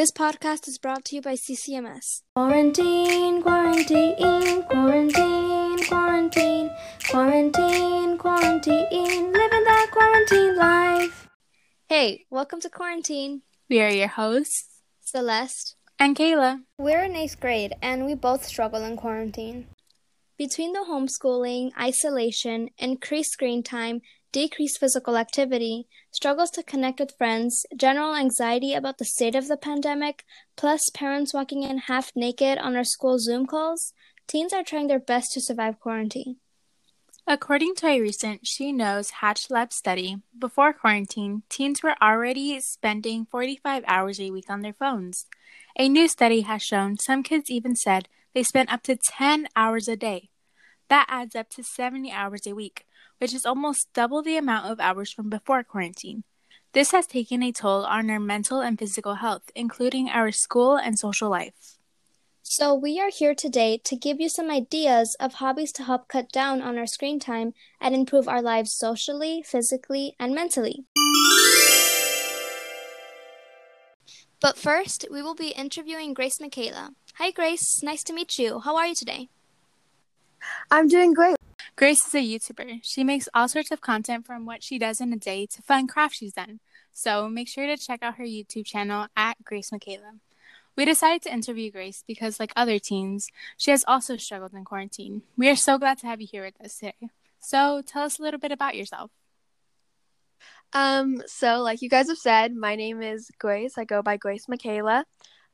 This podcast is brought to you by CCMS. Quarantine, quarantine, quarantine, quarantine, quarantine, quarantine, living that quarantine life. Hey, welcome to Quarantine. We are your hosts, Celeste and Kayla. We're in eighth grade and we both struggle in quarantine. Between the homeschooling, isolation, increased screen time, decreased physical activity, struggles to connect with friends, general anxiety about the state of the pandemic, plus parents walking in half naked on our school Zoom calls, teens are trying their best to survive quarantine. According to a recent She Knows Hatch Lab study, before quarantine, teens were already spending 45 hours a week on their phones. A new study has shown some kids even said they spent up to 10 hours a day. That adds up to 70 hours a week, which is almost double the amount of hours from before quarantine. This has taken a toll on our mental and physical health, including our school and social life. So, we are here today to give you some ideas of hobbies to help cut down on our screen time and improve our lives socially, physically, and mentally. But first, we will be interviewing Grace McKayla. Hi, Grace. Nice to meet you. How are you today? I'm doing great. Grace is a YouTuber. She makes all sorts of content from what she does in a day to fun crafts she's done. So make sure to check out her YouTube channel at Grace McKayla. We decided to interview Grace because, like other teens, she has also struggled in quarantine. We are so glad to have you here with us today. So tell us a little bit about yourself. Um, so like you guys have said, my name is Grace. I go by Grace McKayla.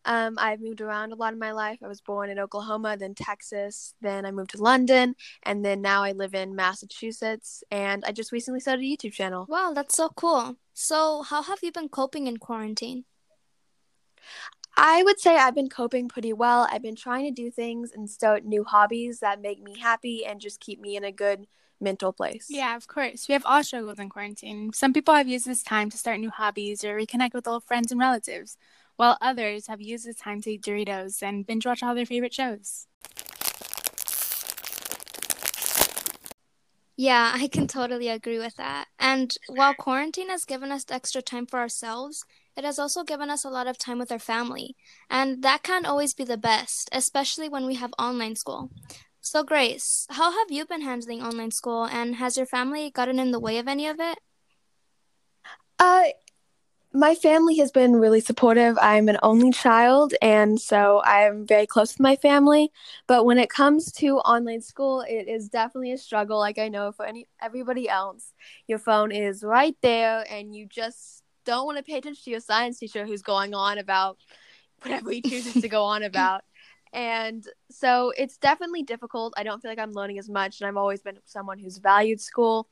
Um, I've moved around a lot in my life. I was born in Oklahoma, then Texas, then I moved to London, and then now I live in Massachusetts. And I just recently started a YouTube channel. Wow, that's so cool. So, how have you been coping in quarantine? I would say I've been coping pretty well. I've been trying to do things and start new hobbies that make me happy and just keep me in a good mental place. Yeah, of course. We have all struggled in quarantine. Some people have used this time to start new hobbies or reconnect with old friends and relatives while others have used the time to eat Doritos and binge watch all their favorite shows. Yeah, I can totally agree with that. And while quarantine has given us extra time for ourselves, it has also given us a lot of time with our family. And that can't always be the best, especially when we have online school. So, Grace, how have you been handling online school, and has your family gotten in the way of any of it? Uh, my family has been really supportive. I'm an only child, and so I'm very close with my family. But when it comes to online school, it is definitely a struggle. Like I know for any everybody else, your phone is right there, and you just don't want to pay attention to your science teacher who's going on about whatever he chooses to go on about. And so it's definitely difficult. I don't feel like I'm learning as much, and I've always been someone who's valued school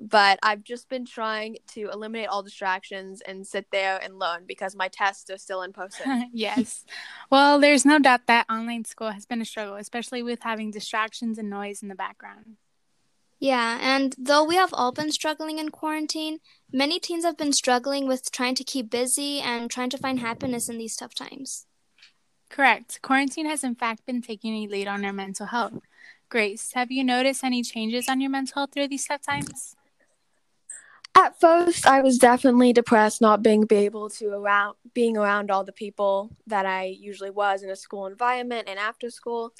but I've just been trying to eliminate all distractions and sit there and learn because my tests are still in person. yes. Well, there's no doubt that online school has been a struggle, especially with having distractions and noise in the background. Yeah, and though we have all been struggling in quarantine, many teens have been struggling with trying to keep busy and trying to find happiness in these tough times. Correct. Quarantine has, in fact, been taking a lead on our mental health. Grace, have you noticed any changes on your mental health through these tough times? At first, I was definitely depressed not being able to around being around all the people that I usually was in a school environment and after school.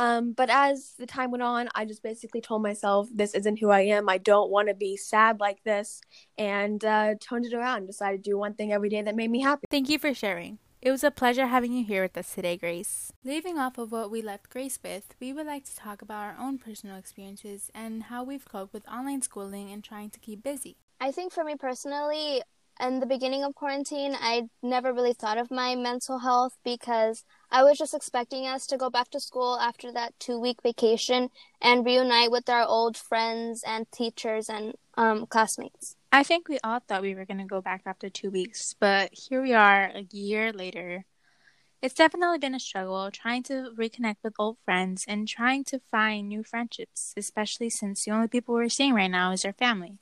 Um, but as the time went on, I just basically told myself this isn't who I am. I don't want to be sad like this, and uh, turned it around. and Decided to do one thing every day that made me happy. Thank you for sharing. It was a pleasure having you here with us today, Grace. Leaving off of what we left Grace with, we would like to talk about our own personal experiences and how we've coped with online schooling and trying to keep busy. I think for me personally, in the beginning of quarantine, I never really thought of my mental health because I was just expecting us to go back to school after that two week vacation and reunite with our old friends and teachers and um, classmates. I think we all thought we were going to go back after two weeks, but here we are a year later. It's definitely been a struggle trying to reconnect with old friends and trying to find new friendships, especially since the only people we're seeing right now is our family.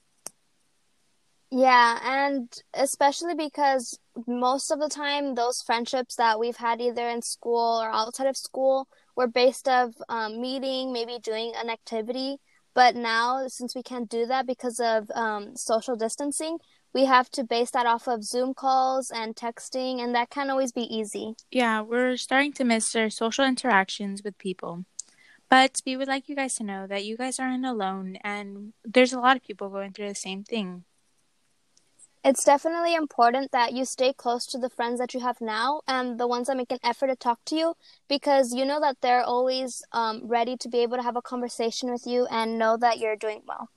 Yeah, and especially because most of the time, those friendships that we've had either in school or outside of school were based of um, meeting, maybe doing an activity. But now, since we can't do that because of um, social distancing, we have to base that off of Zoom calls and texting, and that can't always be easy. Yeah, we're starting to miss our social interactions with people. But we would like you guys to know that you guys aren't alone, and there's a lot of people going through the same thing. It's definitely important that you stay close to the friends that you have now and the ones that make an effort to talk to you because you know that they're always um, ready to be able to have a conversation with you and know that you're doing well.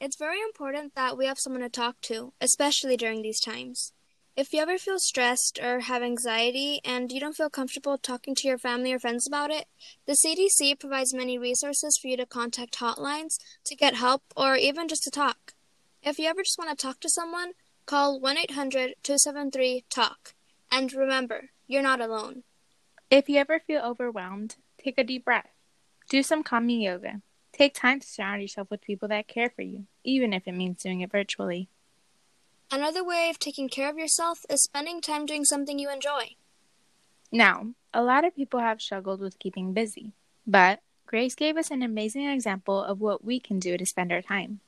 It's very important that we have someone to talk to, especially during these times. If you ever feel stressed or have anxiety and you don't feel comfortable talking to your family or friends about it, the CDC provides many resources for you to contact hotlines to get help or even just to talk. If you ever just want to talk to someone, call 1 800 273 TALK. And remember, you're not alone. If you ever feel overwhelmed, take a deep breath. Do some calming yoga. Take time to surround yourself with people that care for you, even if it means doing it virtually. Another way of taking care of yourself is spending time doing something you enjoy. Now, a lot of people have struggled with keeping busy, but Grace gave us an amazing example of what we can do to spend our time.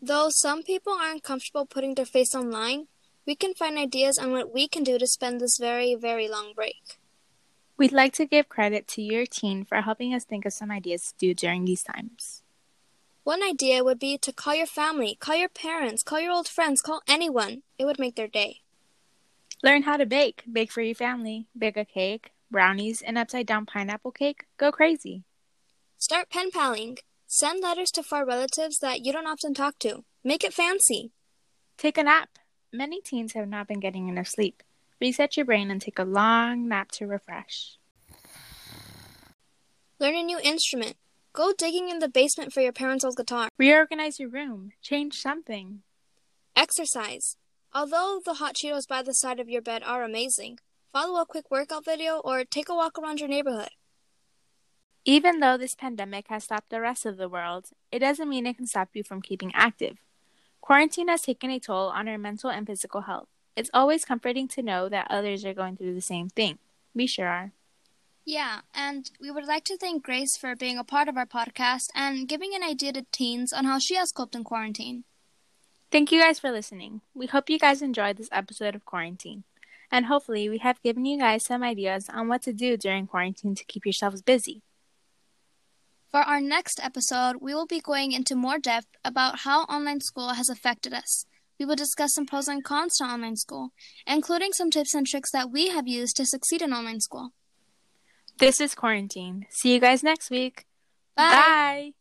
Though some people aren't comfortable putting their face online, we can find ideas on what we can do to spend this very, very long break. We'd like to give credit to your team for helping us think of some ideas to do during these times. One idea would be to call your family, call your parents, call your old friends, call anyone. It would make their day. Learn how to bake. Bake for your family. Bake a cake, brownies, an upside down pineapple cake. Go crazy. Start pen paling. Send letters to far relatives that you don't often talk to. Make it fancy. Take a nap. Many teens have not been getting enough sleep. Reset your brain and take a long nap to refresh. Learn a new instrument. Go digging in the basement for your parents' old guitar. Reorganize your room. Change something. Exercise. Although the hot Cheetos by the side of your bed are amazing, follow a quick workout video or take a walk around your neighborhood. Even though this pandemic has stopped the rest of the world, it doesn't mean it can stop you from keeping active. Quarantine has taken a toll on our mental and physical health. It's always comforting to know that others are going through the same thing. We sure are. Yeah, and we would like to thank Grace for being a part of our podcast and giving an idea to teens on how she has coped in quarantine. Thank you guys for listening. We hope you guys enjoyed this episode of Quarantine. And hopefully, we have given you guys some ideas on what to do during quarantine to keep yourselves busy. For our next episode, we will be going into more depth about how online school has affected us. We will discuss some pros and cons to online school, including some tips and tricks that we have used to succeed in online school. This is Quarantine. See you guys next week. Bye. Bye.